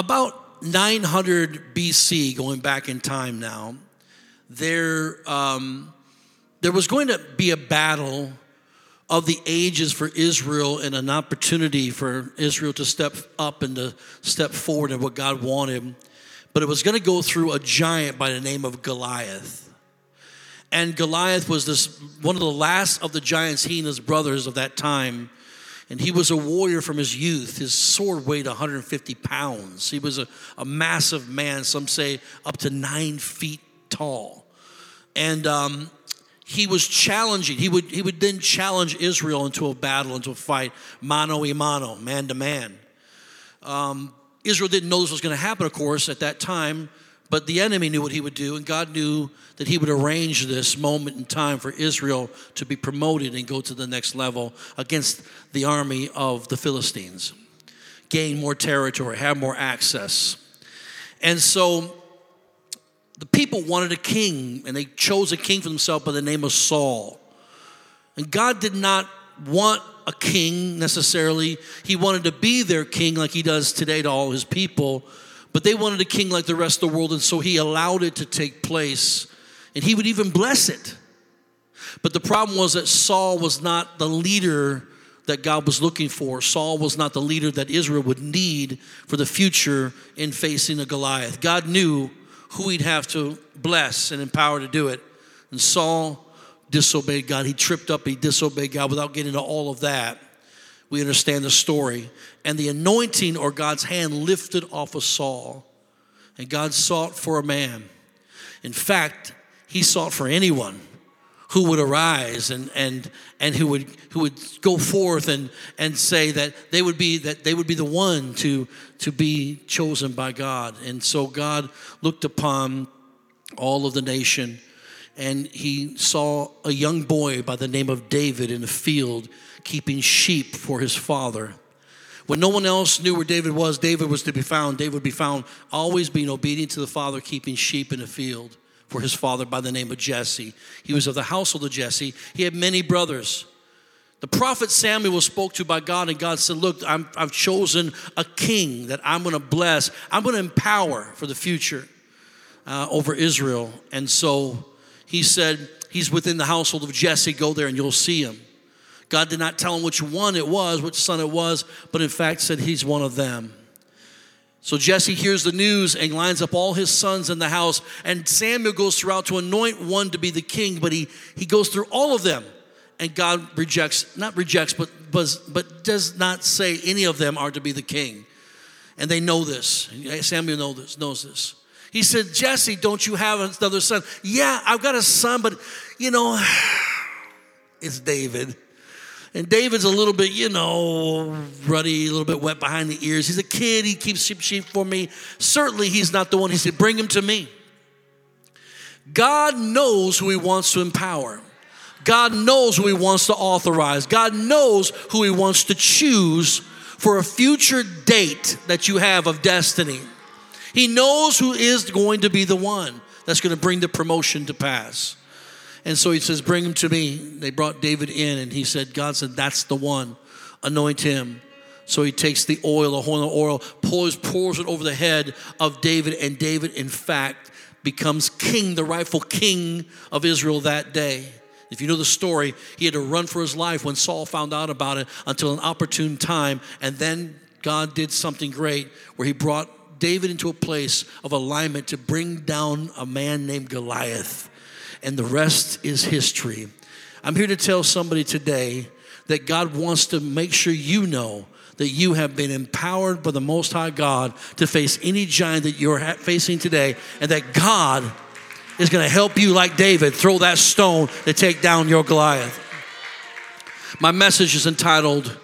about 900 BC, going back in time now, there, um, there was going to be a battle of the ages for Israel and an opportunity for Israel to step up and to step forward in what God wanted. But it was going to go through a giant by the name of Goliath. And Goliath was this one of the last of the giants, he and his brothers of that time. And he was a warrior from his youth. His sword weighed 150 pounds. He was a, a massive man, some say up to nine feet tall. And um, he was challenging. He would, he would then challenge Israel into a battle, into a fight, mano a mano, man to man. Um, Israel didn't know this was going to happen, of course, at that time, but the enemy knew what he would do, and God knew that he would arrange this moment in time for Israel to be promoted and go to the next level against the army of the Philistines, gain more territory, have more access. And so the people wanted a king, and they chose a king for themselves by the name of Saul. And God did not want a king necessarily. He wanted to be their king like he does today to all his people, but they wanted a king like the rest of the world, and so he allowed it to take place, and he would even bless it. But the problem was that Saul was not the leader that God was looking for. Saul was not the leader that Israel would need for the future in facing a Goliath. God knew who he'd have to bless and empower to do it. And Saul disobeyed God. He tripped up, he disobeyed God without getting to all of that. We understand the story. And the anointing or God's hand lifted off of Saul. And God sought for a man. In fact, he sought for anyone who would arise and, and, and who, would, who would go forth and, and say that they would be that they would be the one to, to be chosen by God. And so God looked upon all of the nation and he saw a young boy by the name of David in a field keeping sheep for his father. When no one else knew where David was, David was to be found. David would be found always being obedient to the father, keeping sheep in a field for his father by the name of Jesse. He was of the household of Jesse. He had many brothers. The prophet Samuel was spoke to by God, and God said, Look, i have chosen a king that I'm going to bless, I'm going to empower for the future uh, over Israel. And so he said, He's within the household of Jesse, go there and you'll see him. God did not tell him which one it was, which son it was, but in fact said he's one of them. So Jesse hears the news and lines up all his sons in the house. And Samuel goes throughout to anoint one to be the king, but he, he goes through all of them. And God rejects, not rejects, but, but, but does not say any of them are to be the king. And they know this. Samuel knows this, knows this. He said, Jesse, don't you have another son? Yeah, I've got a son, but you know, it's David. And David's a little bit, you know, ruddy, a little bit wet behind the ears. He's a kid. He keeps sheep, sheep for me. Certainly, he's not the one. He said, Bring him to me. God knows who he wants to empower. God knows who he wants to authorize. God knows who he wants to choose for a future date that you have of destiny. He knows who is going to be the one that's going to bring the promotion to pass. And so he says, Bring him to me. They brought David in, and he said, God said, That's the one. Anoint him. So he takes the oil, the horn of oil, pours, pours it over the head of David, and David, in fact, becomes king, the rightful king of Israel that day. If you know the story, he had to run for his life when Saul found out about it until an opportune time. And then God did something great where he brought David into a place of alignment to bring down a man named Goliath and the rest is history. I'm here to tell somebody today that God wants to make sure you know that you have been empowered by the Most High God to face any giant that you're facing today, and that God is going to help you, like David, throw that stone to take down your Goliath. My message is entitled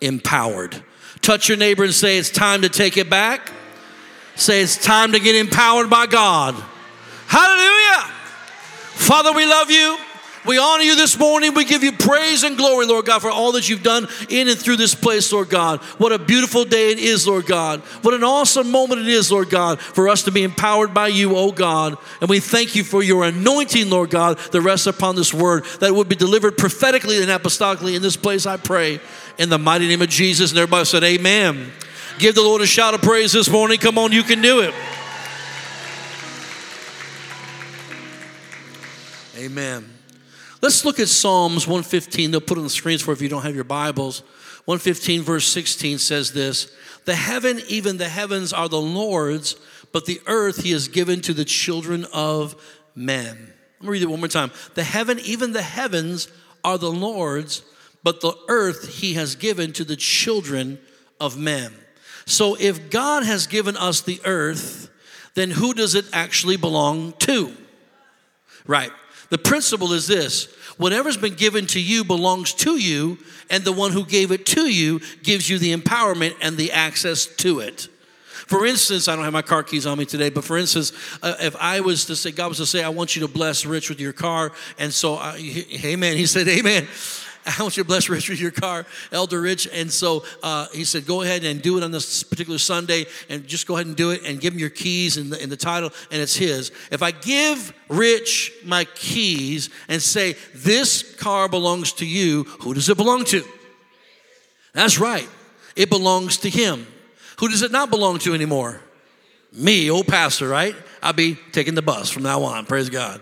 Empowered. Touch your neighbor and say, It's time to take it back. Say, It's time to get empowered by God. Hallelujah. Father, we love you. We honor you this morning. We give you praise and glory, Lord God, for all that you've done in and through this place, Lord God. What a beautiful day it is, Lord God. What an awesome moment it is, Lord God, for us to be empowered by you, oh God. And we thank you for your anointing, Lord God, that rests upon this word, that would be delivered prophetically and apostolically in this place, I pray. In the mighty name of Jesus. And everybody said, Amen. Give the Lord a shout of praise this morning. Come on, you can do it. Amen. Let's look at Psalms 115. They'll put on the screens for if you don't have your Bibles. 115, verse 16 says this The heaven, even the heavens, are the Lord's, but the earth he has given to the children of men. Let me read it one more time. The heaven, even the heavens, are the Lord's, but the earth he has given to the children of men. So if God has given us the earth, then who does it actually belong to? Right. The principle is this whatever's been given to you belongs to you, and the one who gave it to you gives you the empowerment and the access to it. For instance, I don't have my car keys on me today, but for instance, uh, if I was to say, God was to say, I want you to bless Rich with your car, and so, uh, amen. He said, Amen. I want you to bless Rich with your car, Elder Rich. And so uh, he said, go ahead and do it on this particular Sunday and just go ahead and do it and give him your keys and the, and the title, and it's his. If I give Rich my keys and say, this car belongs to you, who does it belong to? That's right. It belongs to him. Who does it not belong to anymore? Me, old pastor, right? I'll be taking the bus from now on. Praise God.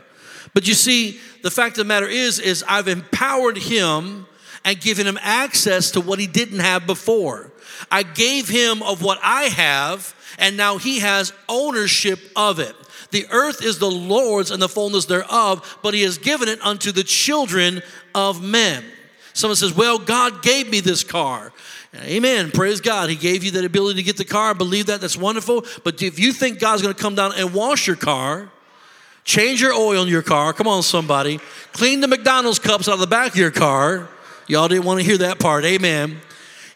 But you see, the fact of the matter is, is I've empowered him and given him access to what he didn't have before. I gave him of what I have, and now he has ownership of it. The earth is the Lord's and the fullness thereof, but he has given it unto the children of men. Someone says, Well, God gave me this car. Amen. Praise God. He gave you that ability to get the car. Believe that. That's wonderful. But if you think God's going to come down and wash your car, change your oil in your car, come on, somebody, clean the McDonald's cups out of the back of your car, y'all didn't want to hear that part. Amen.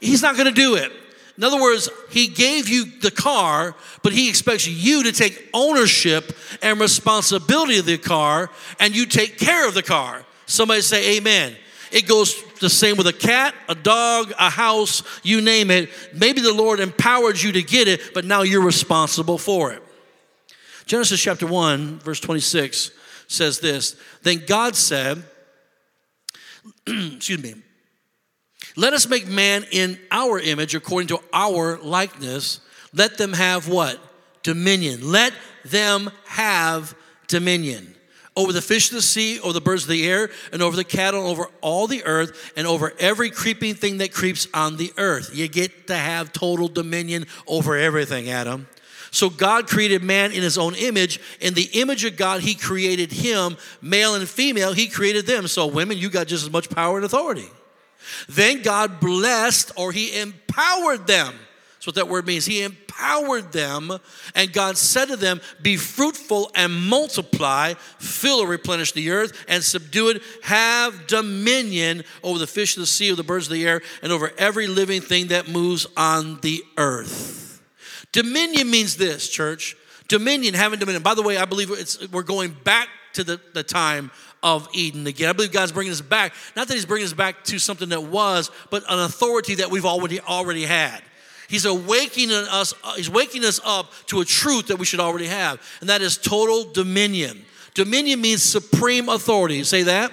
He's not going to do it. In other words, he gave you the car, but he expects you to take ownership and responsibility of the car, and you take care of the car. Somebody say, Amen. It goes the same with a cat, a dog, a house, you name it. Maybe the Lord empowered you to get it, but now you're responsible for it. Genesis chapter 1, verse 26 says this Then God said, excuse me, let us make man in our image according to our likeness. Let them have what? Dominion. Let them have dominion over the fish of the sea, over the birds of the air, and over the cattle, over all the earth, and over every creeping thing that creeps on the earth. You get to have total dominion over everything, Adam. So God created man in his own image. In the image of God, he created him, male and female, he created them. So, women, you got just as much power and authority. Then God blessed or he empowered them. That's what that word means. He empowered them, and God said to them, Be fruitful and multiply, fill or replenish the earth, and subdue it. Have dominion over the fish of the sea, over the birds of the air, and over every living thing that moves on the earth. Dominion means this, church. Dominion, having dominion. By the way, I believe we're going back to the, the time of Eden again. I believe God's bringing us back. Not that He's bringing us back to something that was, but an authority that we've already already had. He's awakening us, he's waking us up to a truth that we should already have, and that is total dominion. Dominion means supreme authority. Say that?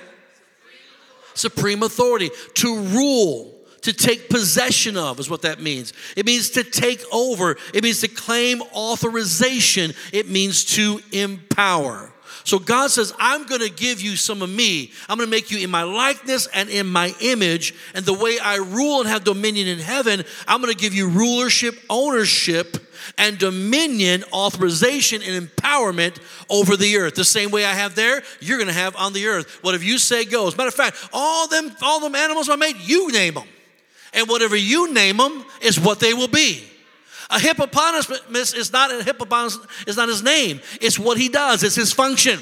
Supreme authority. To rule, to take possession of is what that means. It means to take over, it means to claim authorization, it means to empower. So God says, I'm going to give you some of me. I'm going to make you in my likeness and in my image. And the way I rule and have dominion in heaven, I'm going to give you rulership, ownership, and dominion, authorization, and empowerment over the earth. The same way I have there, you're going to have on the earth. Whatever you say goes. Matter of fact, all them, all them animals I made, you name them. And whatever you name them is what they will be. A hippopotamus is not a hippopotamus, is not his name. It's what he does, it's his function.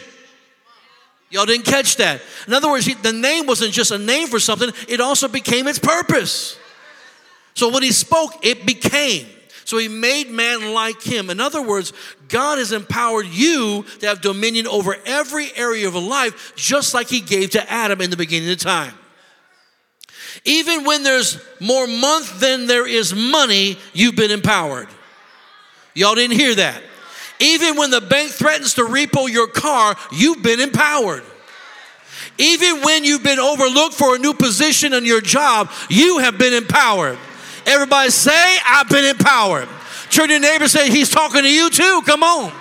Y'all didn't catch that. In other words, he, the name wasn't just a name for something, it also became its purpose. So when he spoke, it became. So he made man like him. In other words, God has empowered you to have dominion over every area of life, just like he gave to Adam in the beginning of time. Even when there's more month than there is money, you've been empowered. Y'all didn't hear that. Even when the bank threatens to repo your car, you've been empowered. Even when you've been overlooked for a new position in your job, you have been empowered. Everybody say, I've been empowered. Turn your neighbor say, He's talking to you too. Come on.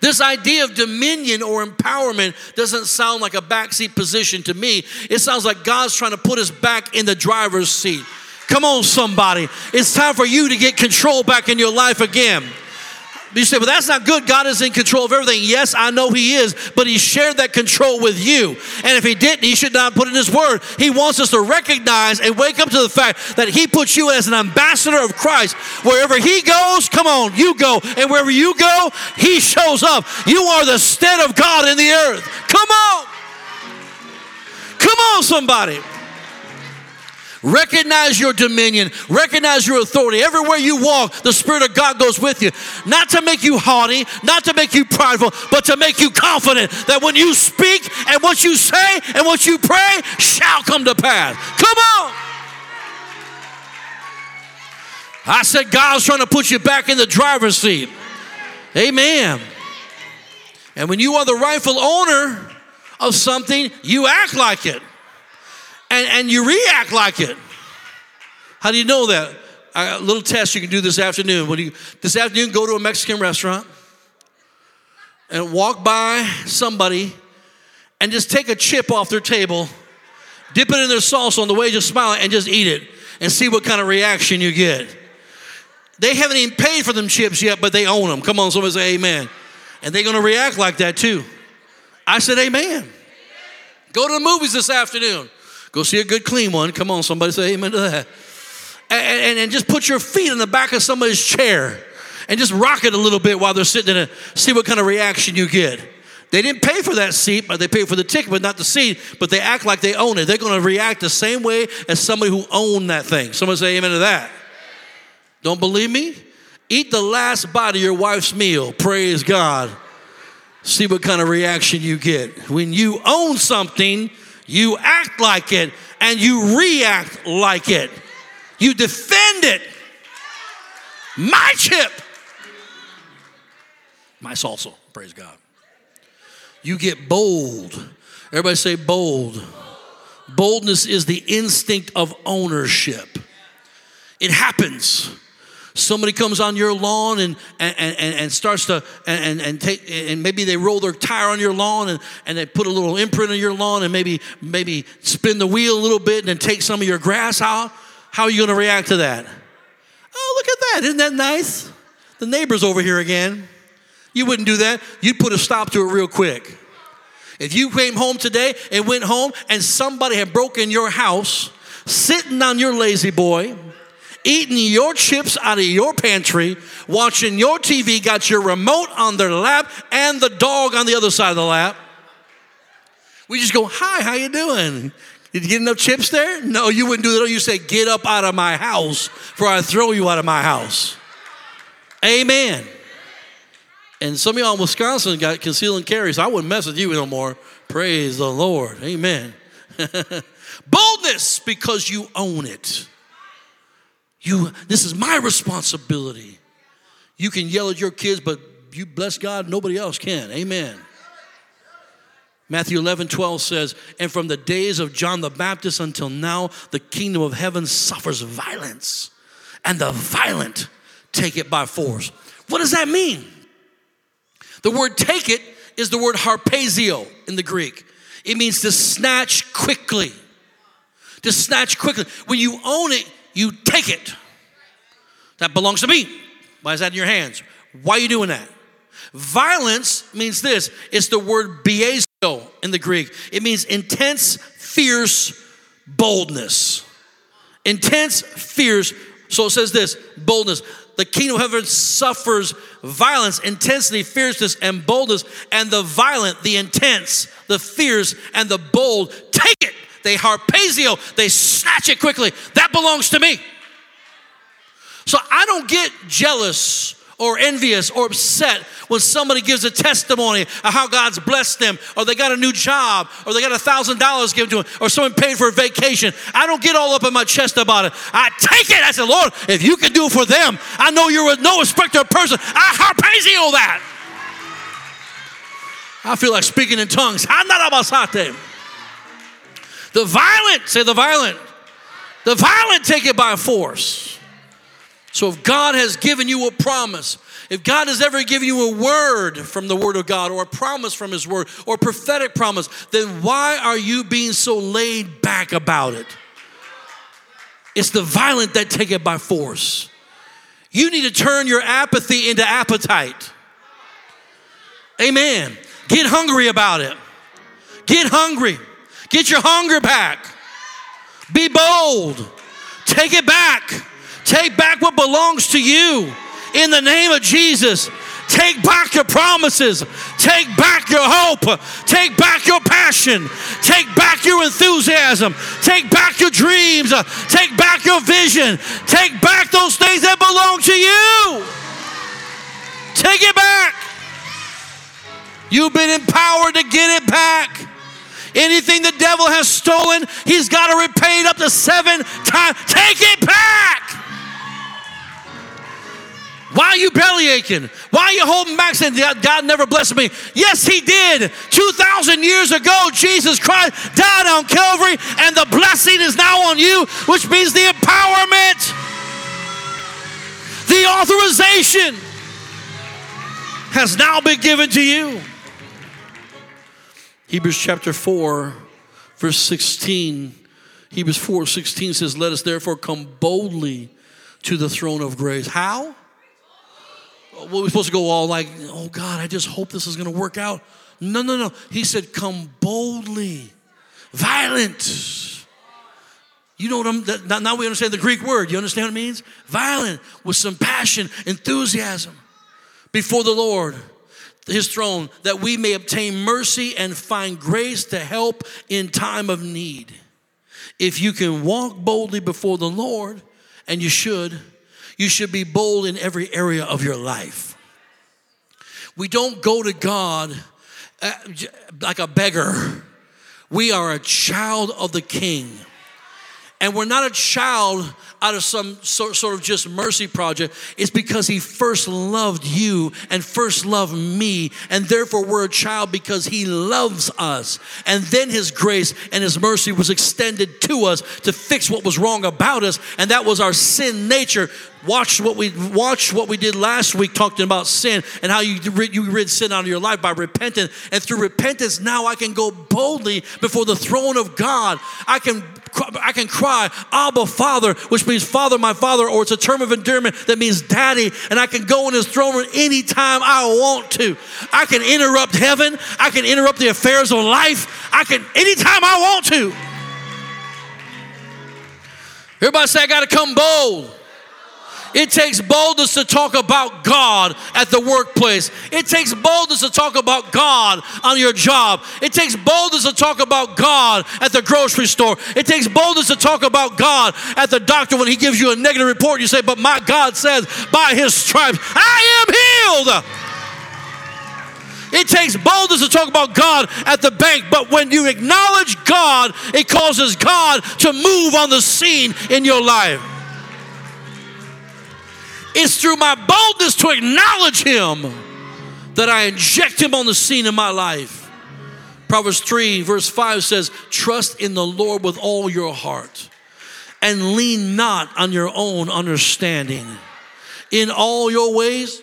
This idea of dominion or empowerment doesn't sound like a backseat position to me. It sounds like God's trying to put us back in the driver's seat. Come on, somebody. It's time for you to get control back in your life again. You say, well, that's not good. God is in control of everything. Yes, I know He is, but He shared that control with you. And if He didn't, He should not put in His word. He wants us to recognize and wake up to the fact that He puts you as an ambassador of Christ. Wherever He goes, come on, you go. And wherever you go, He shows up. You are the stead of God in the earth. Come on. Come on, somebody. Recognize your dominion, recognize your authority. Everywhere you walk, the Spirit of God goes with you. Not to make you haughty, not to make you prideful, but to make you confident that when you speak and what you say and what you pray shall come to pass. Come on. I said, God's trying to put you back in the driver's seat. Amen. And when you are the rightful owner of something, you act like it and, and you react like it. How do you know that? A little test you can do this afternoon. When you this afternoon go to a Mexican restaurant and walk by somebody and just take a chip off their table, dip it in their sauce on the way, just smile and just eat it and see what kind of reaction you get. They haven't even paid for them chips yet, but they own them. Come on, somebody say amen. And they're gonna react like that too. I said amen. Go to the movies this afternoon. Go see a good clean one. Come on, somebody say amen to that. And, and, and, just put your feet in the back of somebody's chair and just rock it a little bit while they're sitting in it. See what kind of reaction you get. They didn't pay for that seat, but they paid for the ticket, but not the seat, but they act like they own it. They're going to react the same way as somebody who owned that thing. Somebody say amen to that. Don't believe me? Eat the last bite of your wife's meal. Praise God. See what kind of reaction you get. When you own something, you act like it and you react like it. You defend it. My chip. My salsa. Praise God. You get bold. Everybody say bold. Boldness is the instinct of ownership. It happens somebody comes on your lawn and, and, and, and starts to and, and take and maybe they roll their tire on your lawn and, and they put a little imprint on your lawn and maybe maybe spin the wheel a little bit and then take some of your grass out. How are you going to react to that? Oh look at that. Isn't that nice? The neighbor's over here again. You wouldn't do that. You'd put a stop to it real quick. If you came home today and went home and somebody had broken your house sitting on your La-Z-Boy eating your chips out of your pantry, watching your TV, got your remote on their lap and the dog on the other side of the lap. We just go, "Hi, how you doing? Did you get enough chips there?" No, you wouldn't do that. You say, "Get up out of my house, for I throw you out of my house." Amen. And some of y'all in Wisconsin got conceal and carry, so I wouldn't mess with you no more. Praise the Lord. Amen. Boldness because you own it. You, this is my responsibility. You can yell at your kids, but you bless God, nobody else can. Amen. Matthew 11, 12 says, And from the days of John the Baptist until now, the kingdom of heaven suffers violence, and the violent take it by force. What does that mean? The word take it is the word harpazo in the Greek. It means to snatch quickly. To snatch quickly. When you own it, you take it. That belongs to me. Why is that in your hands? Why are you doing that? Violence means this it's the word biazo in the Greek. It means intense, fierce boldness. Intense, fierce. So it says this boldness. The kingdom of heaven suffers violence, intensity, fierceness, and boldness. And the violent, the intense, the fierce, and the bold take it they harpazo, they snatch it quickly. That belongs to me. So I don't get jealous or envious or upset when somebody gives a testimony of how God's blessed them, or they got a new job, or they got a thousand dollars given to them, or someone paid for a vacation. I don't get all up in my chest about it. I take it. I said, Lord, if you can do it for them, I know you're with no respecter of person. I harpazo that. I feel like speaking in tongues. The violent, say the violent. The violent take it by force. So if God has given you a promise, if God has ever given you a word from the Word of God or a promise from His Word or a prophetic promise, then why are you being so laid back about it? It's the violent that take it by force. You need to turn your apathy into appetite. Amen. Get hungry about it. Get hungry. Get your hunger back. Be bold. Take it back. Take back what belongs to you in the name of Jesus. Take back your promises. Take back your hope. Take back your passion. Take back your enthusiasm. Take back your dreams. Take back your vision. Take back those things that belong to you. Take it back. You've been empowered to get it back. Anything the devil has stolen, he's got to repay it up to seven times. Take it back. Why are you belly aching? Why are you holding back saying, God never blessed me? Yes, He did. 2,000 years ago, Jesus Christ died on Calvary, and the blessing is now on you, which means the empowerment, the authorization has now been given to you. Hebrews chapter 4, verse 16. Hebrews 4 16 says, Let us therefore come boldly to the throne of grace. How? Well, we're supposed to go all like, oh God, I just hope this is going to work out. No, no, no. He said, come boldly, violent. You know what I'm, that, now we understand the Greek word. You understand what it means? Violent, with some passion, enthusiasm before the Lord his throne that we may obtain mercy and find grace to help in time of need. If you can walk boldly before the Lord, and you should, you should be bold in every area of your life. We don't go to God uh, like a beggar. We are a child of the king. And we're not a child out of some sort, sort of just mercy project. It's because he first loved you and first loved me. And therefore, we're a child because he loves us. And then his grace and his mercy was extended to us to fix what was wrong about us. And that was our sin nature. Watch what we watch what we did last week talking about sin and how you you rid sin out of your life by repenting and through repentance now I can go boldly before the throne of God. I can I can cry, Abba, Father, which means Father, my Father, or it's a term of endearment that means Daddy, and I can go in His throne room anytime I want to. I can interrupt heaven. I can interrupt the affairs of life. I can anytime I want to. Everybody say, I got to come bold. It takes boldness to talk about God at the workplace. It takes boldness to talk about God on your job. It takes boldness to talk about God at the grocery store. It takes boldness to talk about God at the doctor when he gives you a negative report. You say, But my God says, by his stripes, I am healed. It takes boldness to talk about God at the bank, but when you acknowledge God, it causes God to move on the scene in your life. It's through my boldness to acknowledge Him that I inject Him on the scene in my life. Proverbs 3, verse 5 says, Trust in the Lord with all your heart and lean not on your own understanding. In all your ways,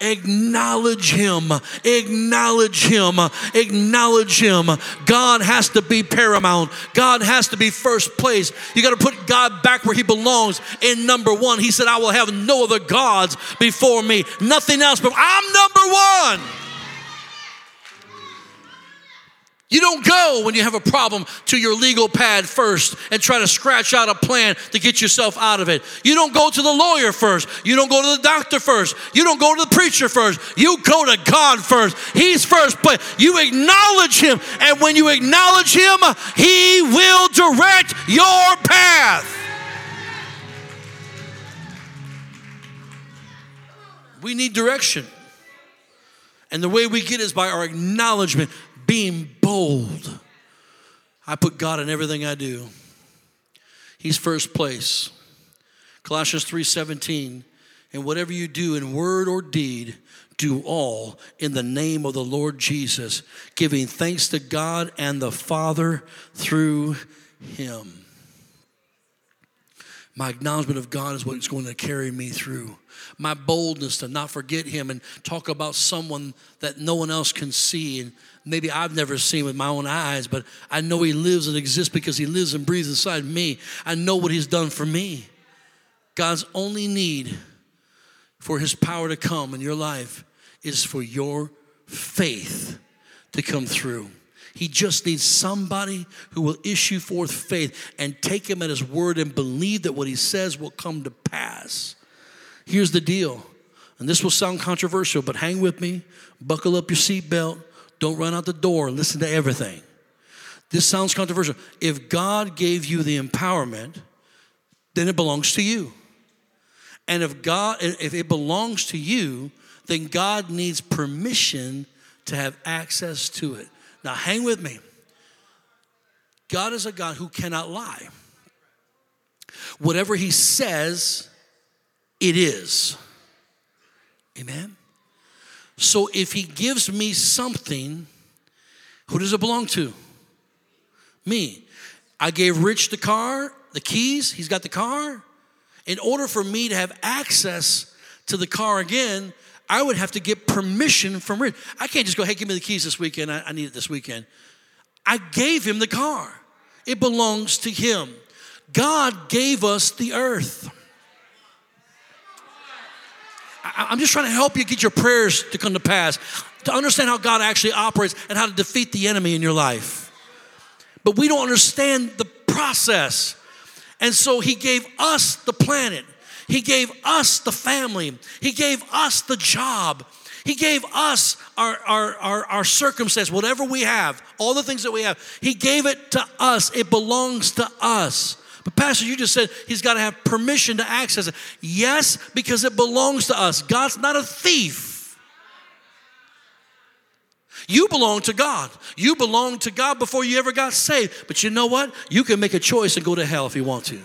Acknowledge Him. Acknowledge Him. Acknowledge Him. God has to be paramount. God has to be first place. You got to put God back where He belongs in number one. He said, I will have no other gods before me. Nothing else, but I'm number one. You don't go when you have a problem to your legal pad first and try to scratch out a plan to get yourself out of it. You don't go to the lawyer first. You don't go to the doctor first. You don't go to the preacher first. You go to God first. He's first but You acknowledge Him. And when you acknowledge Him, He will direct your path. We need direction. And the way we get is by our acknowledgement being bold. I put God in everything I do. He's first place. Colossians 3:17, and whatever you do in word or deed, do all in the name of the Lord Jesus, giving thanks to God and the Father through him. My acknowledgement of God is what's going to carry me through. My boldness to not forget Him and talk about someone that no one else can see and maybe I've never seen with my own eyes, but I know He lives and exists because He lives and breathes inside me. I know what He's done for me. God's only need for His power to come in your life is for your faith to come through. He just needs somebody who will issue forth faith and take him at his word and believe that what he says will come to pass. Here's the deal, and this will sound controversial, but hang with me, buckle up your seatbelt, don't run out the door, listen to everything. This sounds controversial. If God gave you the empowerment, then it belongs to you. And if God if it belongs to you, then God needs permission to have access to it. Now, hang with me. God is a God who cannot lie. Whatever He says, it is. Amen? So if He gives me something, who does it belong to? Me. I gave Rich the car, the keys, he's got the car. In order for me to have access to the car again, I would have to get permission from Rich. I can't just go, hey, give me the keys this weekend. I, I need it this weekend. I gave him the car, it belongs to him. God gave us the earth. I, I'm just trying to help you get your prayers to come to pass, to understand how God actually operates and how to defeat the enemy in your life. But we don't understand the process. And so he gave us the planet. He gave us the family. He gave us the job. He gave us our, our, our, our, circumstance, whatever we have, all the things that we have. He gave it to us. It belongs to us. But, Pastor, you just said he's got to have permission to access it. Yes, because it belongs to us. God's not a thief. You belong to God. You belong to God before you ever got saved. But you know what? You can make a choice and go to hell if you want to.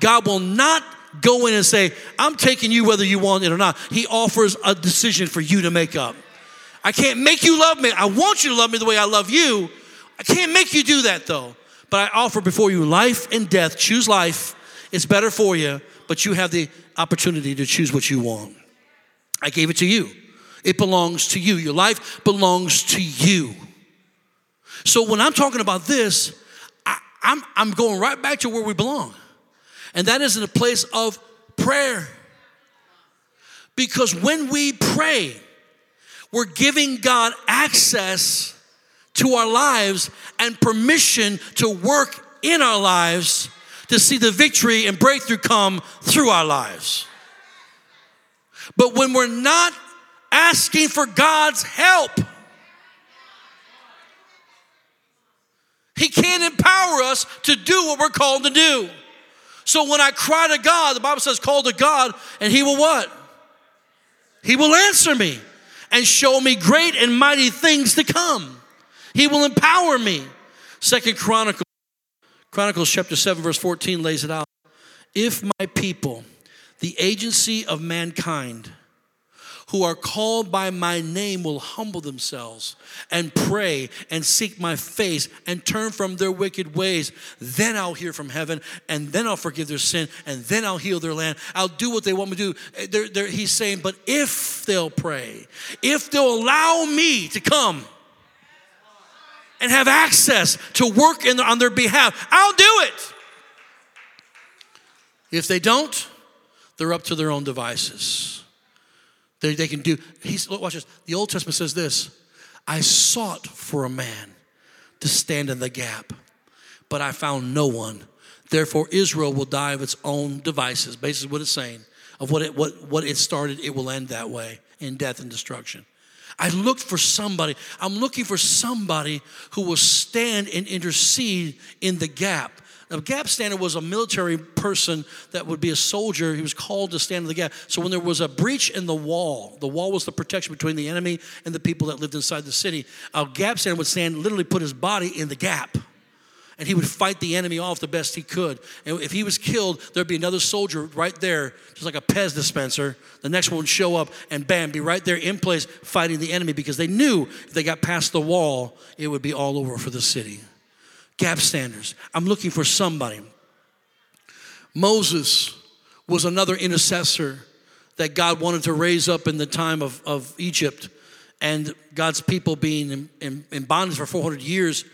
God will not go in and say, I'm taking you whether you want it or not. He offers a decision for you to make up. I can't make you love me. I want you to love me the way I love you. I can't make you do that though. But I offer before you life and death. Choose life. It's better for you, but you have the opportunity to choose what you want. I gave it to you. It belongs to you. Your life belongs to you. So when I'm talking about this, I, am I'm, I'm going right back to where we belong and that is in a place of prayer. Because when we pray, we're giving God access to our lives and permission to work in our lives to see the victory and breakthrough come through our lives. But when we're not asking for God's help, He can't empower us to do what we're called to do. So when I cry to God, the Bible says, call to God, and He will what? He will answer me and show me great and mighty things to come. He will empower me. Second Chronicles, Chronicles chapter 7, verse 14 lays it out. If my people, the agency of mankind, who are called by my name will humble themselves and pray and seek my face and turn from their wicked ways. Then I'll hear from heaven and then I'll forgive their sin and then I'll heal their land. I'll do what they want me to do. Eh, they're, they're, he's saying, but if they'll pray, if they'll allow me to come and have access to work in, on their behalf, I'll do it. If they don't, they're up to their own devices. They, they can do, he's, look, watch this. The Old Testament says this I sought for a man to stand in the gap, but I found no one. Therefore, Israel will die of its own devices. Basically, what it's saying of what it, what, what it started, it will end that way in death and destruction. I looked for somebody. I'm looking for somebody who will stand and intercede in the gap. A gap stander was a military person that would be a soldier. He was called to stand in the gap. So when there was a breach in the wall, the wall was the protection between the enemy and the people that lived inside the city. A gap stander would stand, literally put his body in the gap. And he would fight the enemy off the best he could. And if he was killed, there'd be another soldier right there, just like a Pez dispenser. The next one would show up and bam, be right there in place fighting the enemy because they knew if they got past the wall, it would be all over for the city gap standers. I'm looking for somebody. Moses was another intercessor that God wanted to raise up in the time of, of Egypt and God's people being in, in, in bondage for 400 years.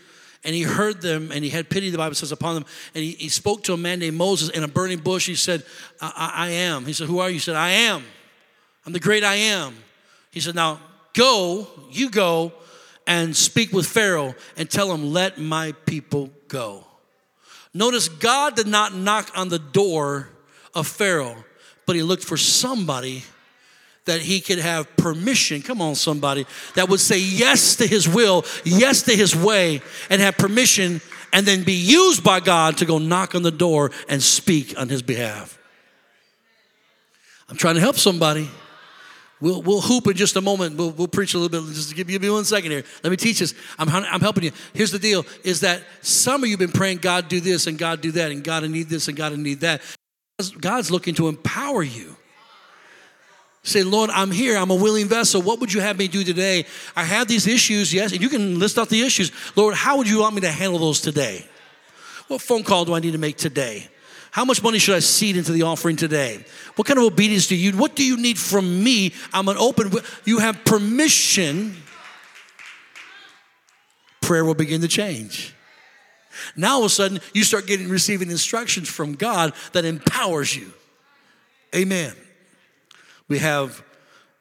And he heard them and he had pity, the Bible says, upon them. And he, he spoke to a man named Moses in a burning bush. He said, I, I, I am. He said, Who are you? He said, I am. I'm the great I am. He said, Now go, you go and speak with Pharaoh and tell him, Let my people go. Notice God did not knock on the door of Pharaoh, but he looked for somebody that he could have permission, come on, somebody, that would say yes to his will, yes to his way, and have permission and then be used by God to go knock on the door and speak on his behalf. I'm trying to help somebody. We'll, we'll hoop in just a moment. We'll, we'll preach a little bit. Just give, give me one second here. Let me teach this. I'm, I'm helping you. Here's the deal is that some of you have been praying, God, do this and God, do that, and God, I need this and God, I need that. God's looking to empower you. Say, Lord, I'm here. I'm a willing vessel. What would you have me do today? I have these issues, yes, and you can list out the issues. Lord, how would you want me to handle those today? What phone call do I need to make today? How much money should I seed into the offering today? What kind of obedience do you What do you need from me? I'm an open you have permission. Prayer will begin to change. Now all of a sudden you start getting receiving instructions from God that empowers you. Amen. We have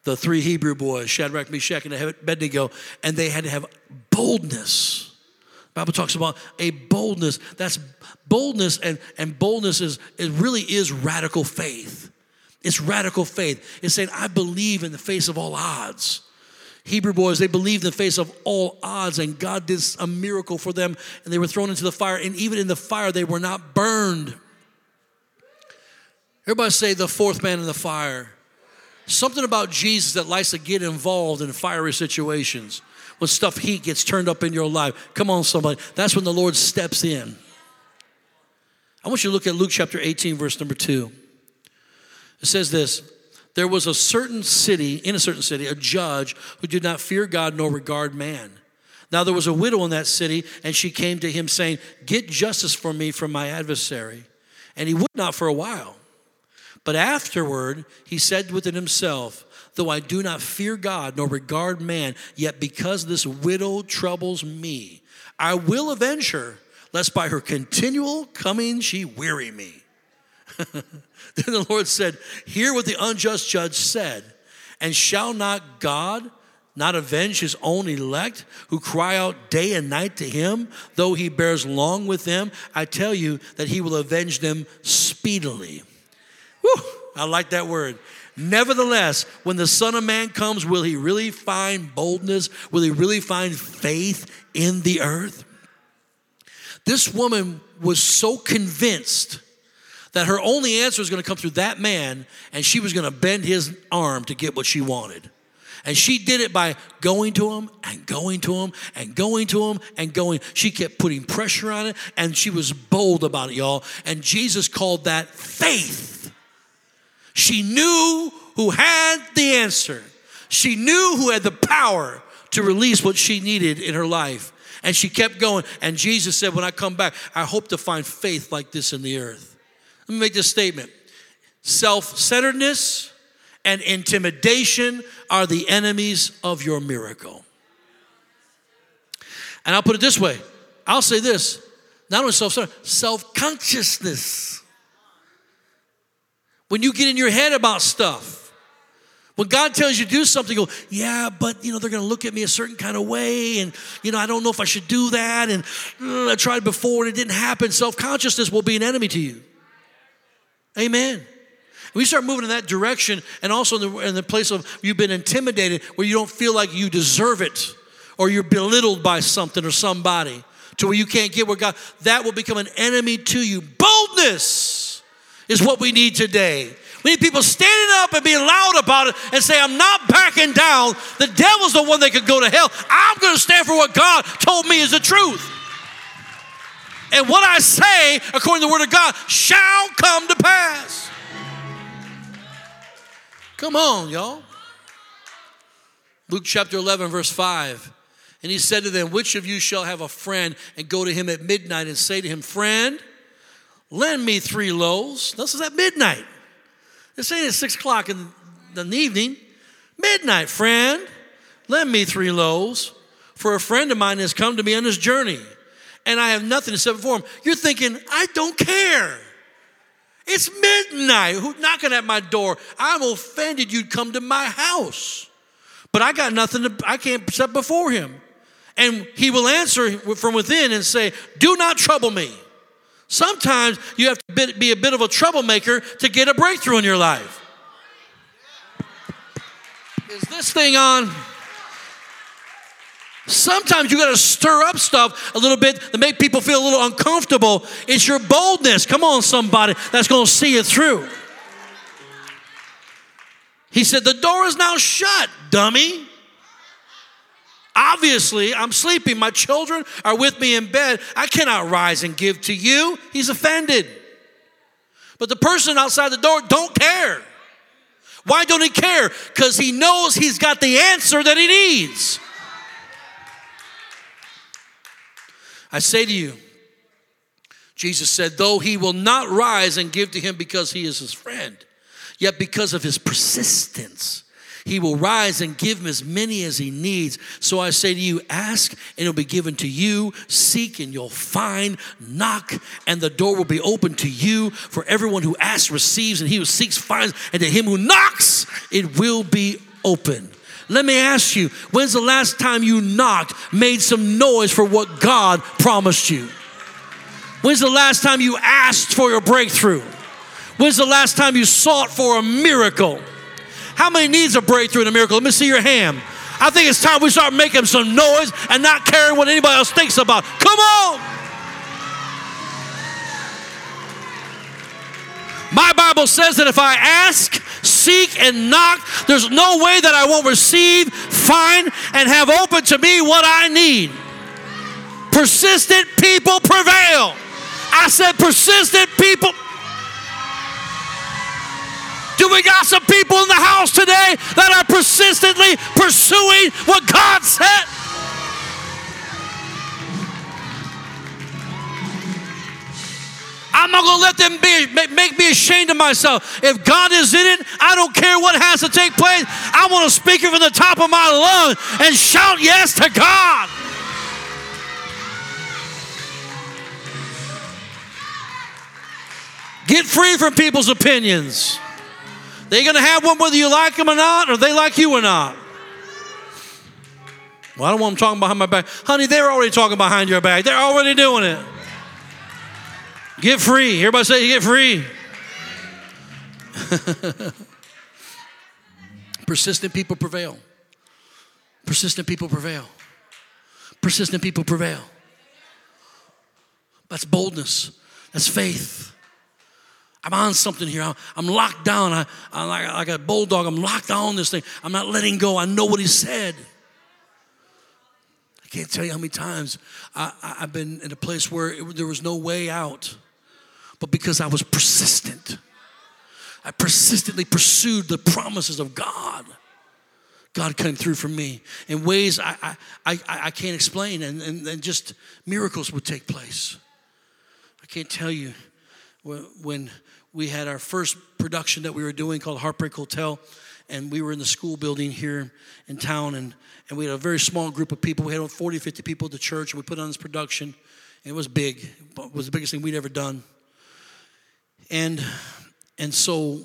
the three Hebrew boys, Shadrach, Meshach, and Abednego, and they had to have boldness Bible talks about a boldness. That's boldness, and, and boldness is it really is radical faith. It's radical faith. It's saying, I believe in the face of all odds. Hebrew boys, they believed in the face of all odds, and God did a miracle for them, and they were thrown into the fire, and even in the fire, they were not burned. Everybody say the fourth man in the fire. Something about Jesus that likes to get involved in fiery situations when stuff heat gets turned up in your life. Come on, somebody. That's when the Lord steps in. I want you to look at Luke chapter 18, verse number 2. It says this There was a certain city, in a certain city, a judge who did not fear God nor regard man. Now there was a widow in that city, and she came to him saying, Get justice for me from my adversary. And he would not for a while. But afterward, he said within himself, Though I do not fear God nor regard man, yet because this widow troubles me, I will avenge her, lest by her continual coming she weary me. then the Lord said, Hear what the unjust judge said, and shall not God not avenge his own elect who cry out day and night to him, though he bears long with them? I tell you that he will avenge them speedily. Whew, I like that word. Nevertheless, when the Son of Man comes, will he really find boldness? Will he really find faith in the earth? This woman was so convinced that her only answer was going to come through that man, and she was going to bend his arm to get what she wanted. And she did it by going to him and going to him and going to him and going. She kept putting pressure on it, and she was bold about it, y'all. And Jesus called that faith. She knew who had the answer. She knew who had the power to release what she needed in her life. And she kept going. And Jesus said, When I come back, I hope to find faith like this in the earth. Let me make this statement self centeredness and intimidation are the enemies of your miracle. And I'll put it this way I'll say this not only self centered, self consciousness when you get in your head about stuff. When God tells you to do something, go, yeah, but you know, they're gonna look at me a certain kind of way, and you know, I don't know if I should do that, and uh, I tried before and it didn't happen. Self-consciousness will be an enemy to you. Amen. We start moving in that direction, and also in the, in the place of you've been intimidated, where you don't feel like you deserve it, or you're belittled by something or somebody, to where you can't get where God, that will become an enemy to you. Boldness is what we need today. We need people standing up and being loud about it and say, I'm not backing down. The devil's the one that could go to hell. I'm going to stand for what God told me is the truth. And what I say, according to the word of God, shall come to pass. Come on, y'all. Luke chapter 11, verse 5. And he said to them, Which of you shall have a friend and go to him at midnight and say to him, Friend, lend me three loaves. This is at midnight. This ain't at six o'clock in the evening. Midnight, friend, lend me three loaves. For a friend of mine has come to me on this journey, and I have nothing to set before him. You're thinking, I don't care. It's midnight. Who's knocking at my door? I'm offended you'd come to my house. But I got nothing to, I can't set before him. And he will answer from within and say, Do not trouble me. Sometimes you have to be a bit of a troublemaker to get a breakthrough in your life. Is this thing on? Sometimes you got to stir up stuff a little bit to make people feel a little uncomfortable. It's your boldness. Come on, somebody that's going to see it through. He said, The door is now shut, dummy. Obviously, I'm sleeping. My children are with me in bed. I cannot rise and give to you. He's offended. But the person outside the door don't care. Why don't he care? Because he knows he's got the answer that he needs. I say to you, Jesus said, though he will not rise and give to him because he is his friend, yet because of his persistence, he will rise and give him as many as he needs. So I say to you, ask and it'll be given to you. Seek and you'll find. Knock and the door will be open to you. For everyone who asks receives, and he who seeks finds, and to him who knocks, it will be open. Let me ask you, when's the last time you knocked, made some noise for what God promised you? When's the last time you asked for your breakthrough? When's the last time you sought for a miracle? How many needs a breakthrough and a miracle? Let me see your hand. I think it's time we start making some noise and not caring what anybody else thinks about. Come on! My Bible says that if I ask, seek, and knock, there's no way that I won't receive, find, and have open to me what I need. Persistent people prevail. I said, persistent people. Do we got some people in the house today that are persistently pursuing what God said? I'm not going to let them be, make me ashamed of myself. If God is in it, I don't care what has to take place. I want to speak it from the top of my lungs and shout yes to God. Get free from people's opinions. They're going to have one whether you like them or not, or they like you or not. Well, I don't want them talking behind my back. Honey, they're already talking behind your back. They're already doing it. Get free. Everybody say, get free. Persistent people prevail. Persistent people prevail. Persistent people prevail. That's boldness. That's faith. I'm on something here. I'm locked down. I, am like, like a bulldog. I'm locked on this thing. I'm not letting go. I know what he said. I can't tell you how many times I, have been in a place where it, there was no way out, but because I was persistent, I persistently pursued the promises of God. God came through for me in ways I, I, I, I can't explain, and, and, and just miracles would take place. I can't tell you when we had our first production that we were doing called Heartbreak Hotel, and we were in the school building here in town, and, and we had a very small group of people. We had 40, 50 people at the church, and we put on this production. And it was big. It was the biggest thing we'd ever done. And, and so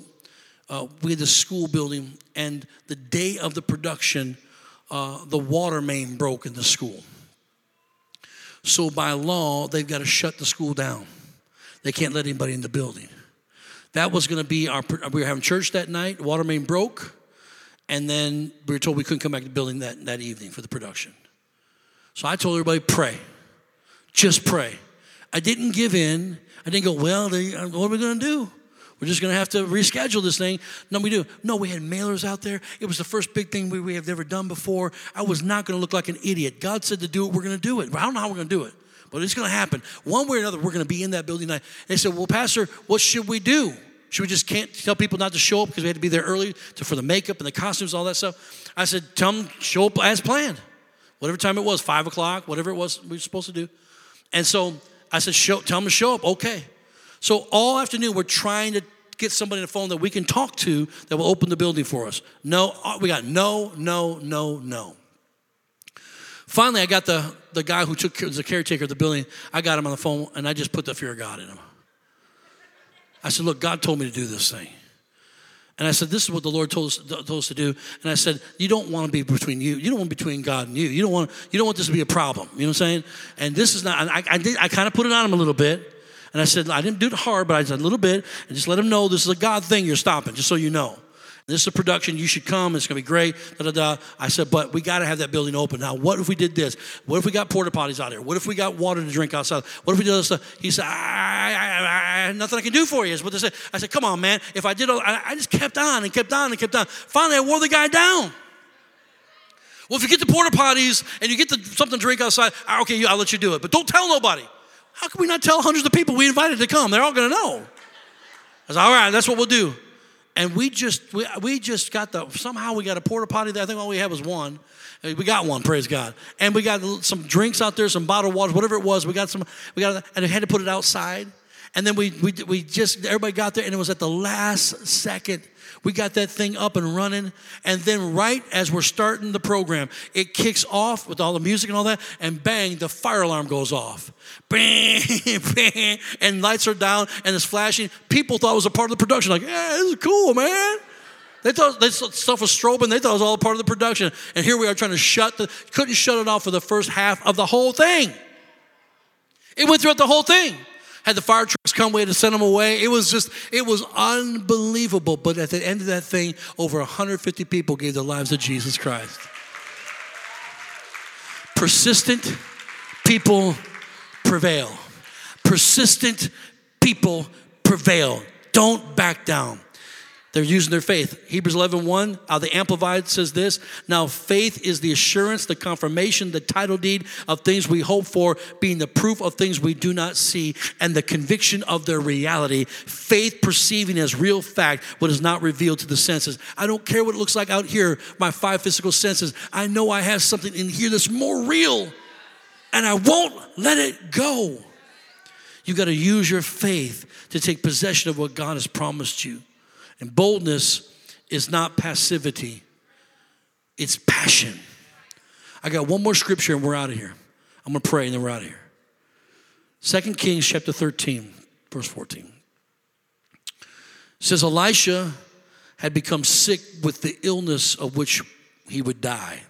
uh, we had the school building, and the day of the production, uh, the water main broke in the school. So by law, they've got to shut the school down. They can't let anybody in the building. That was going to be our, we were having church that night, water main broke, and then we were told we couldn't come back to the building that, that evening for the production. So I told everybody, pray. Just pray. I didn't give in. I didn't go, well, they, uh, what are we going to do? We're just going to have to reschedule this thing. No, we do. No, we had mailers out there. It was the first big thing we, we have ever done before. I was not going to look like an idiot. God said to do it, we're going to do it. I don't know how we're going to do it but it's going to happen. One way or another, we're going to be in that building tonight. They said, Well, Pastor, what should we do? Should we just can't tell people not to show up because we had to be there early to, for the makeup and the costumes, and all that stuff? I said, Tell them, show up as planned. Whatever time it was, five o'clock, whatever it was we were supposed to do. And so I said, show, Tell them to show up. Okay. So all afternoon, we're trying to get somebody on the phone that we can talk to that will open the building for us. No, uh, we got no, no, no, no. Finally, I got the, the guy who took was the caretaker of the building. I got him on the phone and I just put the fear of God in him. I said, Look, God told me to do this thing. And I said, This is what the Lord told us, told us to do. And I said, You don't want to be between you. You don't want between God and you. You don't want, you don't want this to be a problem. You know what I'm saying? And this is not, I, I, did, I kind of put it on him a little bit. And I said, I didn't do it hard, but I said a little bit, and just let him know this is a God thing you're stopping, just so you know. This is a production. You should come. It's going to be great. Da, da, da. I said, but we got to have that building open. Now, what if we did this? What if we got porta potties out there? What if we got water to drink outside? What if we did this stuff? He said, I, I, I, nothing I can do for you is what they said. I said, come on, man. If I did, all, I, I just kept on and kept on and kept on. Finally, I wore the guy down. Well, if you get the porta potties and you get the, something to drink outside, okay, I'll let you do it. But don't tell nobody. How can we not tell hundreds of people we invited to come? They're all going to know. I said, all right, that's what we'll do. And we just we, we just got the somehow we got a porta potty there. I think all we had was one. We got one, praise God. And we got some drinks out there, some bottled water, whatever it was. We got some, we got, and we had to put it outside. And then we, we, we just, everybody got there, and it was at the last second we got that thing up and running. And then, right as we're starting the program, it kicks off with all the music and all that, and bang, the fire alarm goes off. Bang, bang, and lights are down and it's flashing. People thought it was a part of the production, like, yeah, this is cool, man. They thought this stuff was strobing. They thought it was all part of the production. And here we are trying to shut the, couldn't shut it off for the first half of the whole thing. It went throughout the whole thing had the fire come away to send them away. It was just, it was unbelievable. But at the end of that thing, over 150 people gave their lives to Jesus Christ. Persistent people prevail. Persistent people prevail. Don't back down. They're using their faith. Hebrews 11, 1, uh, the Amplified says this Now, faith is the assurance, the confirmation, the title deed of things we hope for, being the proof of things we do not see, and the conviction of their reality. Faith perceiving as real fact what is not revealed to the senses. I don't care what it looks like out here, my five physical senses. I know I have something in here that's more real, and I won't let it go. You've got to use your faith to take possession of what God has promised you. And boldness is not passivity, it's passion. I got one more scripture and we're out of here. I'm going to pray and then we're out of here. Second Kings chapter 13, verse 14. It says Elisha had become sick with the illness of which he would die.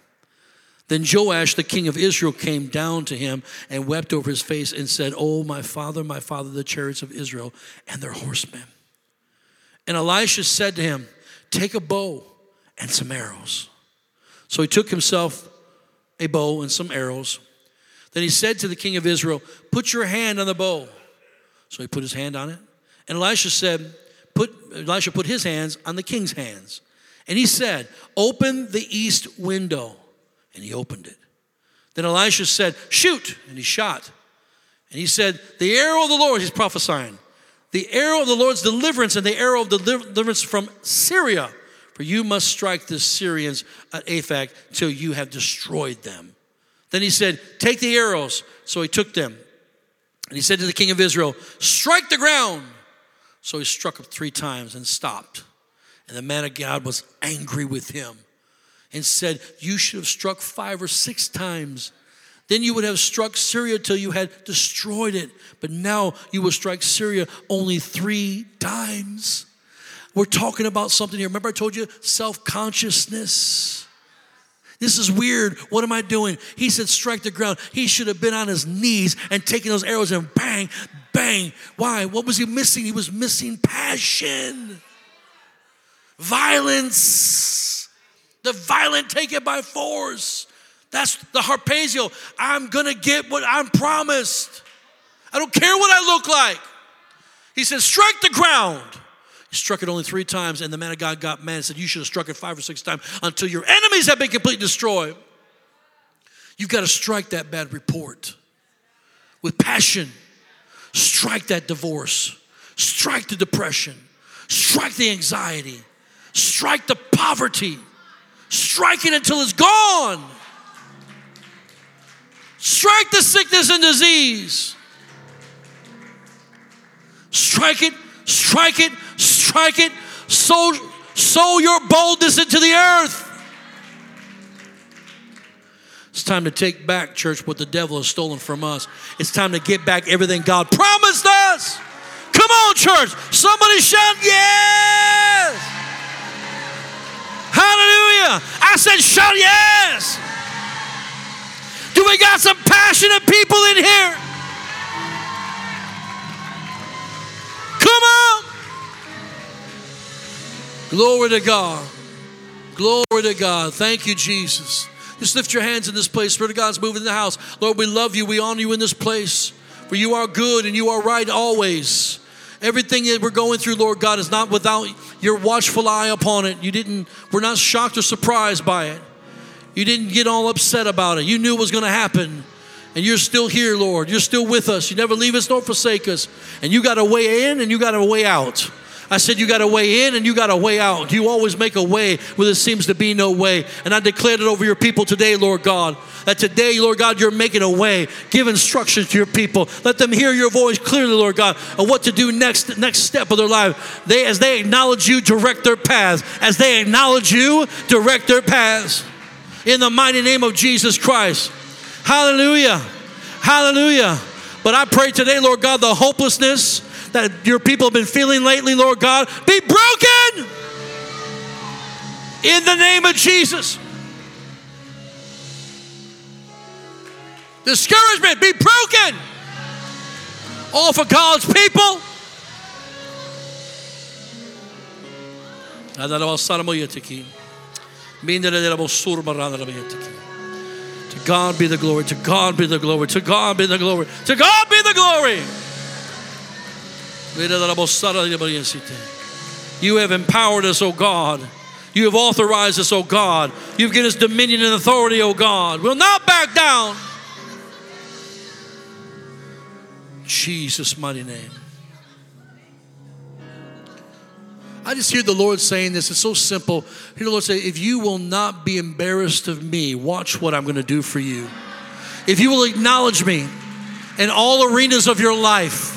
Then Joash, the king of Israel, came down to him and wept over his face and said, Oh, my father, my father, the chariots of Israel and their horsemen. And Elisha said to him, Take a bow and some arrows. So he took himself a bow and some arrows. Then he said to the king of Israel, Put your hand on the bow. So he put his hand on it. And Elisha said, put, Elisha put his hands on the king's hands. And he said, Open the east window. And he opened it. Then Elisha said, Shoot. And he shot. And he said, The arrow of the Lord, he's prophesying, the arrow of the Lord's deliverance and the arrow of deliverance from Syria. For you must strike the Syrians at Aphek till you have destroyed them. Then he said, Take the arrows. So he took them. And he said to the king of Israel, Strike the ground. So he struck up three times and stopped. And the man of God was angry with him and said, You should have struck five or six times. Then you would have struck Syria till you had destroyed it. But now you will strike Syria only three times. We're talking about something here. Remember, I told you self consciousness. This is weird. What am I doing? He said, strike the ground. He should have been on his knees and taking those arrows and bang, bang. Why? What was he missing? He was missing passion, violence. The violent take it by force. That's the harpazo. I'm going to get what I'm promised. I don't care what I look like. He said, strike the ground. He struck it only three times, and the man of God got mad and said, You should have struck it five or six times until your enemies have been completely destroyed. You've got to strike that bad report with passion. Strike that divorce. Strike the depression. Strike the anxiety. Strike the poverty. Strike it until it's gone. Strike the sickness and disease. Strike it, strike it, strike it. Sow, sow your boldness into the earth. It's time to take back, church, what the devil has stolen from us. It's time to get back everything God promised us. Come on, church. Somebody shout, yes. Hallelujah. I said, shout, yes. Do we got some passionate people in here? Come on. Glory to God. Glory to God. Thank you, Jesus. Just lift your hands in this place. Spirit of God's moving in the house. Lord, we love you. We honor you in this place. For you are good and you are right always. Everything that we're going through, Lord God, is not without your watchful eye upon it. You didn't, we're not shocked or surprised by it. You didn't get all upset about it. You knew it was going to happen. And you're still here, Lord. You're still with us. You never leave us nor forsake us. And you got a way in and you got a way out. I said, You got a way in and you got a way out. You always make a way where there seems to be no way. And I declared it over your people today, Lord God, that today, Lord God, you're making a way. Give instructions to your people. Let them hear your voice clearly, Lord God, of what to do next, next step of their life. They, as they acknowledge you, direct their paths. As they acknowledge you, direct their paths. In the mighty name of Jesus Christ. Hallelujah. Hallelujah. But I pray today, Lord God, the hopelessness that your people have been feeling lately, Lord God, be broken in the name of Jesus. Discouragement be broken All for God's people. To God be the glory. To God be the glory. To God be the glory. To God be the glory. You have empowered us, O God. You have authorized us, O God. You've given us dominion and authority, O God. We'll not back down. Jesus' mighty name. Just hear the Lord saying this. It's so simple. Hear the Lord say, If you will not be embarrassed of me, watch what I'm going to do for you. If you will acknowledge me in all arenas of your life,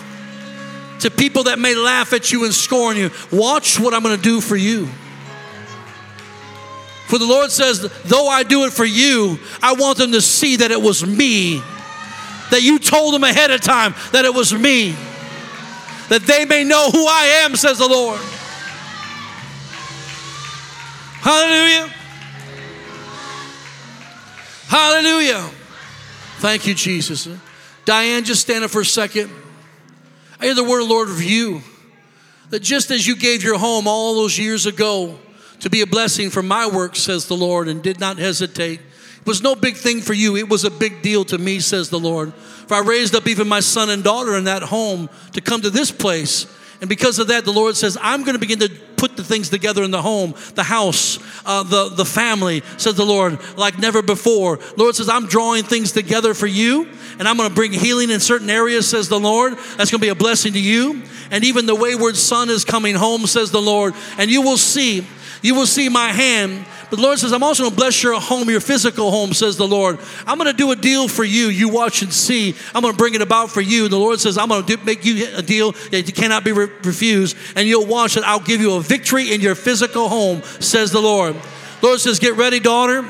to people that may laugh at you and scorn you, watch what I'm going to do for you. For the Lord says, Though I do it for you, I want them to see that it was me, that you told them ahead of time that it was me, that they may know who I am, says the Lord. Hallelujah. Hallelujah. Thank you, Jesus. Diane, just stand up for a second. I hear the word Lord of you that just as you gave your home all those years ago to be a blessing for my work, says the Lord, and did not hesitate, it was no big thing for you. It was a big deal to me, says the Lord. For I raised up even my son and daughter in that home to come to this place and because of that, the Lord says, I'm going to begin to put the things together in the home, the house, uh, the, the family, says the Lord, like never before. Lord says, I'm drawing things together for you, and I'm going to bring healing in certain areas, says the Lord. That's going to be a blessing to you. And even the wayward son is coming home, says the Lord. And you will see, you will see my hand the Lord says, I'm also going to bless your home, your physical home, says the Lord. I'm going to do a deal for you. You watch and see. I'm going to bring it about for you. The Lord says, I'm going to do, make you a deal that cannot be re- refused. And you'll watch it. I'll give you a victory in your physical home, says the Lord. The Lord says, Get ready, daughter.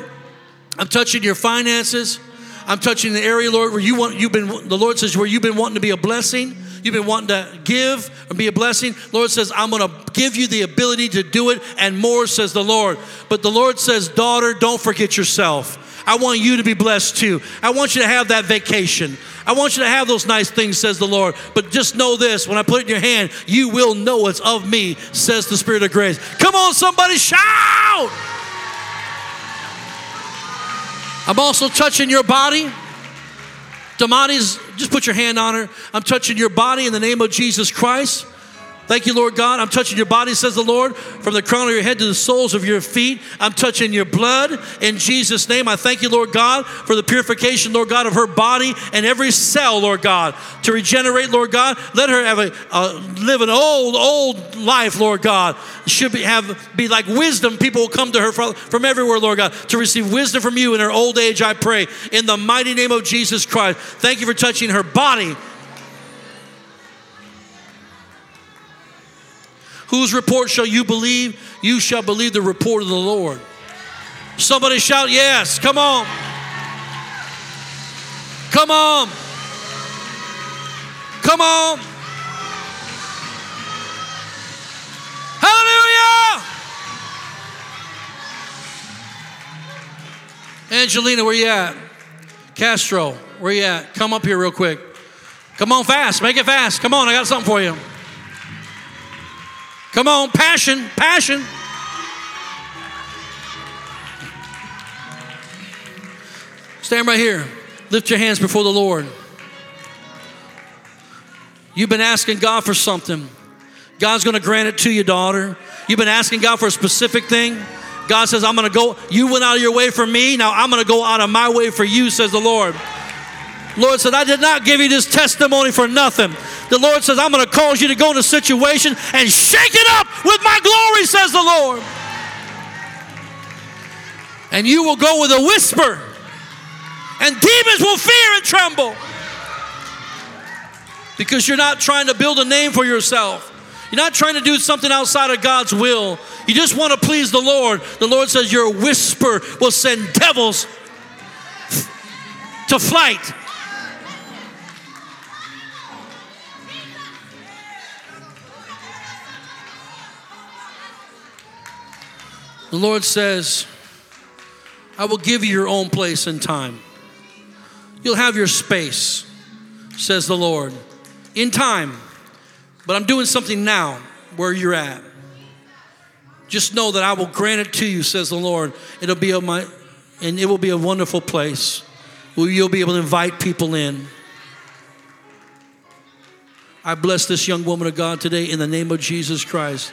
I'm touching your finances. I'm touching the area, Lord, where you want, you've been, the Lord says, where you've been wanting to be a blessing. You've been wanting to give and be a blessing. Lord says, I'm going to give you the ability to do it and more, says the Lord. But the Lord says, daughter, don't forget yourself. I want you to be blessed too. I want you to have that vacation. I want you to have those nice things, says the Lord. But just know this when I put it in your hand, you will know it's of me, says the Spirit of grace. Come on, somebody, shout! I'm also touching your body. Damani's, just put your hand on her. I'm touching your body in the name of Jesus Christ. Thank you, Lord God. I'm touching your body, says the Lord, from the crown of your head to the soles of your feet. I'm touching your blood in Jesus' name. I thank you, Lord God, for the purification, Lord God, of her body and every cell, Lord God, to regenerate, Lord God. Let her have a live an old, old life, Lord God. Should be have be like wisdom. People will come to her from, from everywhere, Lord God, to receive wisdom from you in her old age. I pray in the mighty name of Jesus Christ. Thank you for touching her body Whose report shall you believe? You shall believe the report of the Lord. Somebody shout, Yes. Come on. Come on. Come on. Hallelujah. Angelina, where you at? Castro, where you at? Come up here real quick. Come on fast. Make it fast. Come on, I got something for you. Come on, passion, passion. Stand right here. Lift your hands before the Lord. You've been asking God for something. God's going to grant it to you, daughter. You've been asking God for a specific thing. God says, I'm going to go. You went out of your way for me. Now I'm going to go out of my way for you, says the Lord. Lord said, I did not give you this testimony for nothing. The Lord says, I'm going to cause you to go in a situation and shake it up with my glory, says the Lord. And you will go with a whisper, and demons will fear and tremble. Because you're not trying to build a name for yourself. You're not trying to do something outside of God's will. You just want to please the Lord. The Lord says, Your whisper will send devils to flight. The Lord says, I will give you your own place and time. You'll have your space, says the Lord, in time. But I'm doing something now where you're at. Just know that I will grant it to you, says the Lord. It'll be a my, and it will be a wonderful place where you'll be able to invite people in. I bless this young woman of God today in the name of Jesus Christ.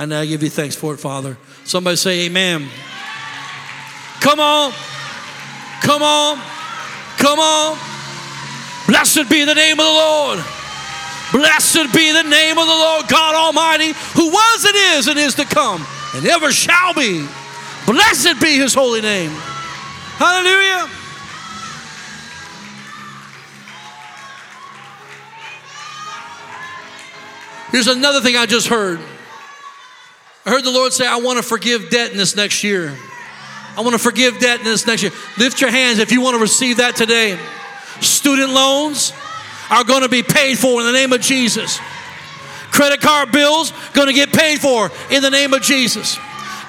And I give you thanks for it, Father. Somebody say, Amen. Come on. Come on. Come on. Blessed be the name of the Lord. Blessed be the name of the Lord God Almighty, who was and is and is to come and ever shall be. Blessed be his holy name. Hallelujah. Here's another thing I just heard. Heard the Lord say, I want to forgive debt in this next year. I want to forgive debt in this next year. Lift your hands if you want to receive that today. Student loans are going to be paid for in the name of Jesus. Credit card bills going to get paid for in the name of Jesus.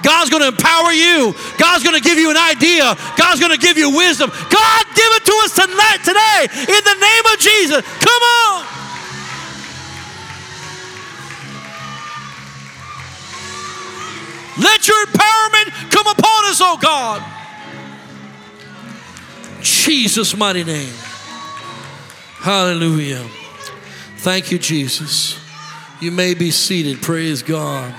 God's going to empower you. God's going to give you an idea. God's going to give you wisdom. God, give it to us tonight, today, in the name of Jesus. Come on. Let your empowerment come upon us, oh God. Jesus' mighty name. Hallelujah. Thank you, Jesus. You may be seated. Praise God.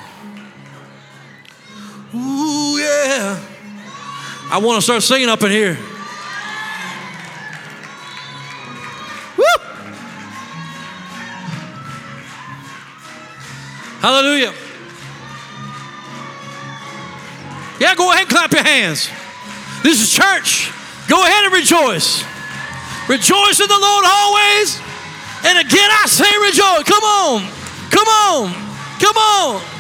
Ooh, yeah. I want to start singing up in here. Woo! Hallelujah. Yeah, go ahead and clap your hands. This is church. Go ahead and rejoice. Rejoice in the Lord always. And again, I say rejoice. Come on. Come on. Come on.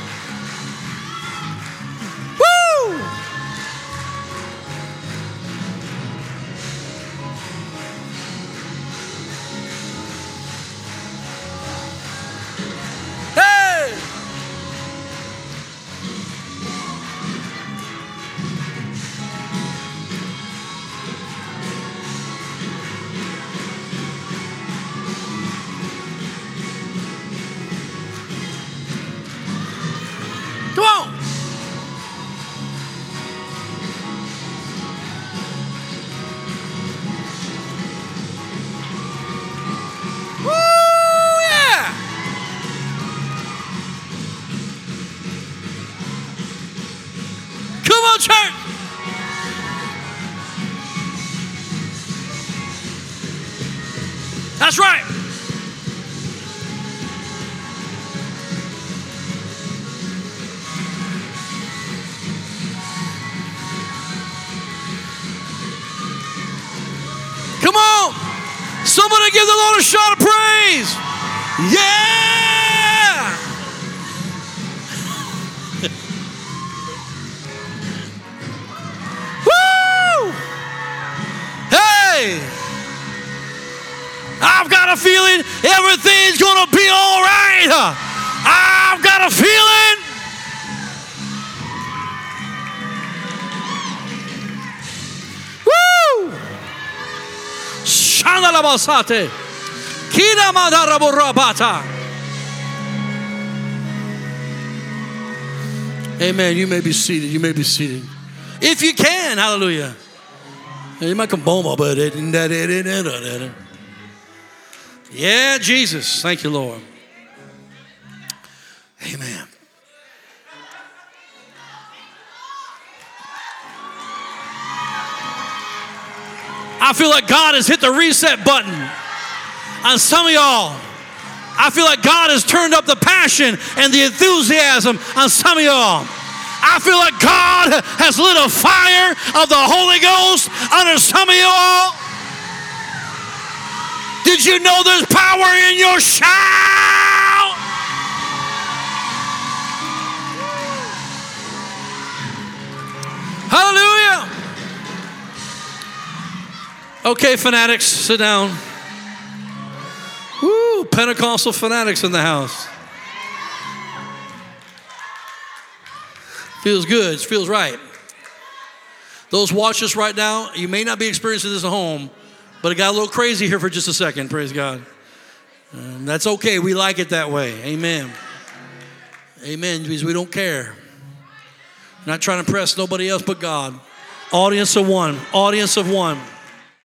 Shandalabasate. Kina madaraborabata. Amen. You may be seated. You may be seated. If you can, hallelujah. You might come bomb oh, but it. Yeah, Jesus. Thank you, Lord. Amen. I feel like God has hit the reset button on some of y'all. I feel like God has turned up the passion and the enthusiasm on some of y'all. I feel like God has lit a fire of the Holy Ghost under some of y'all. Did you know there's power in your shout? Hallelujah. Okay, fanatics, sit down. Woo, Pentecostal fanatics in the house. Feels good, feels right. Those watch us right now, you may not be experiencing this at home, but it got a little crazy here for just a second, praise God. That's okay, we like it that way. Amen. Amen, because we don't care. Not trying to impress nobody else but God. Audience of one, audience of one.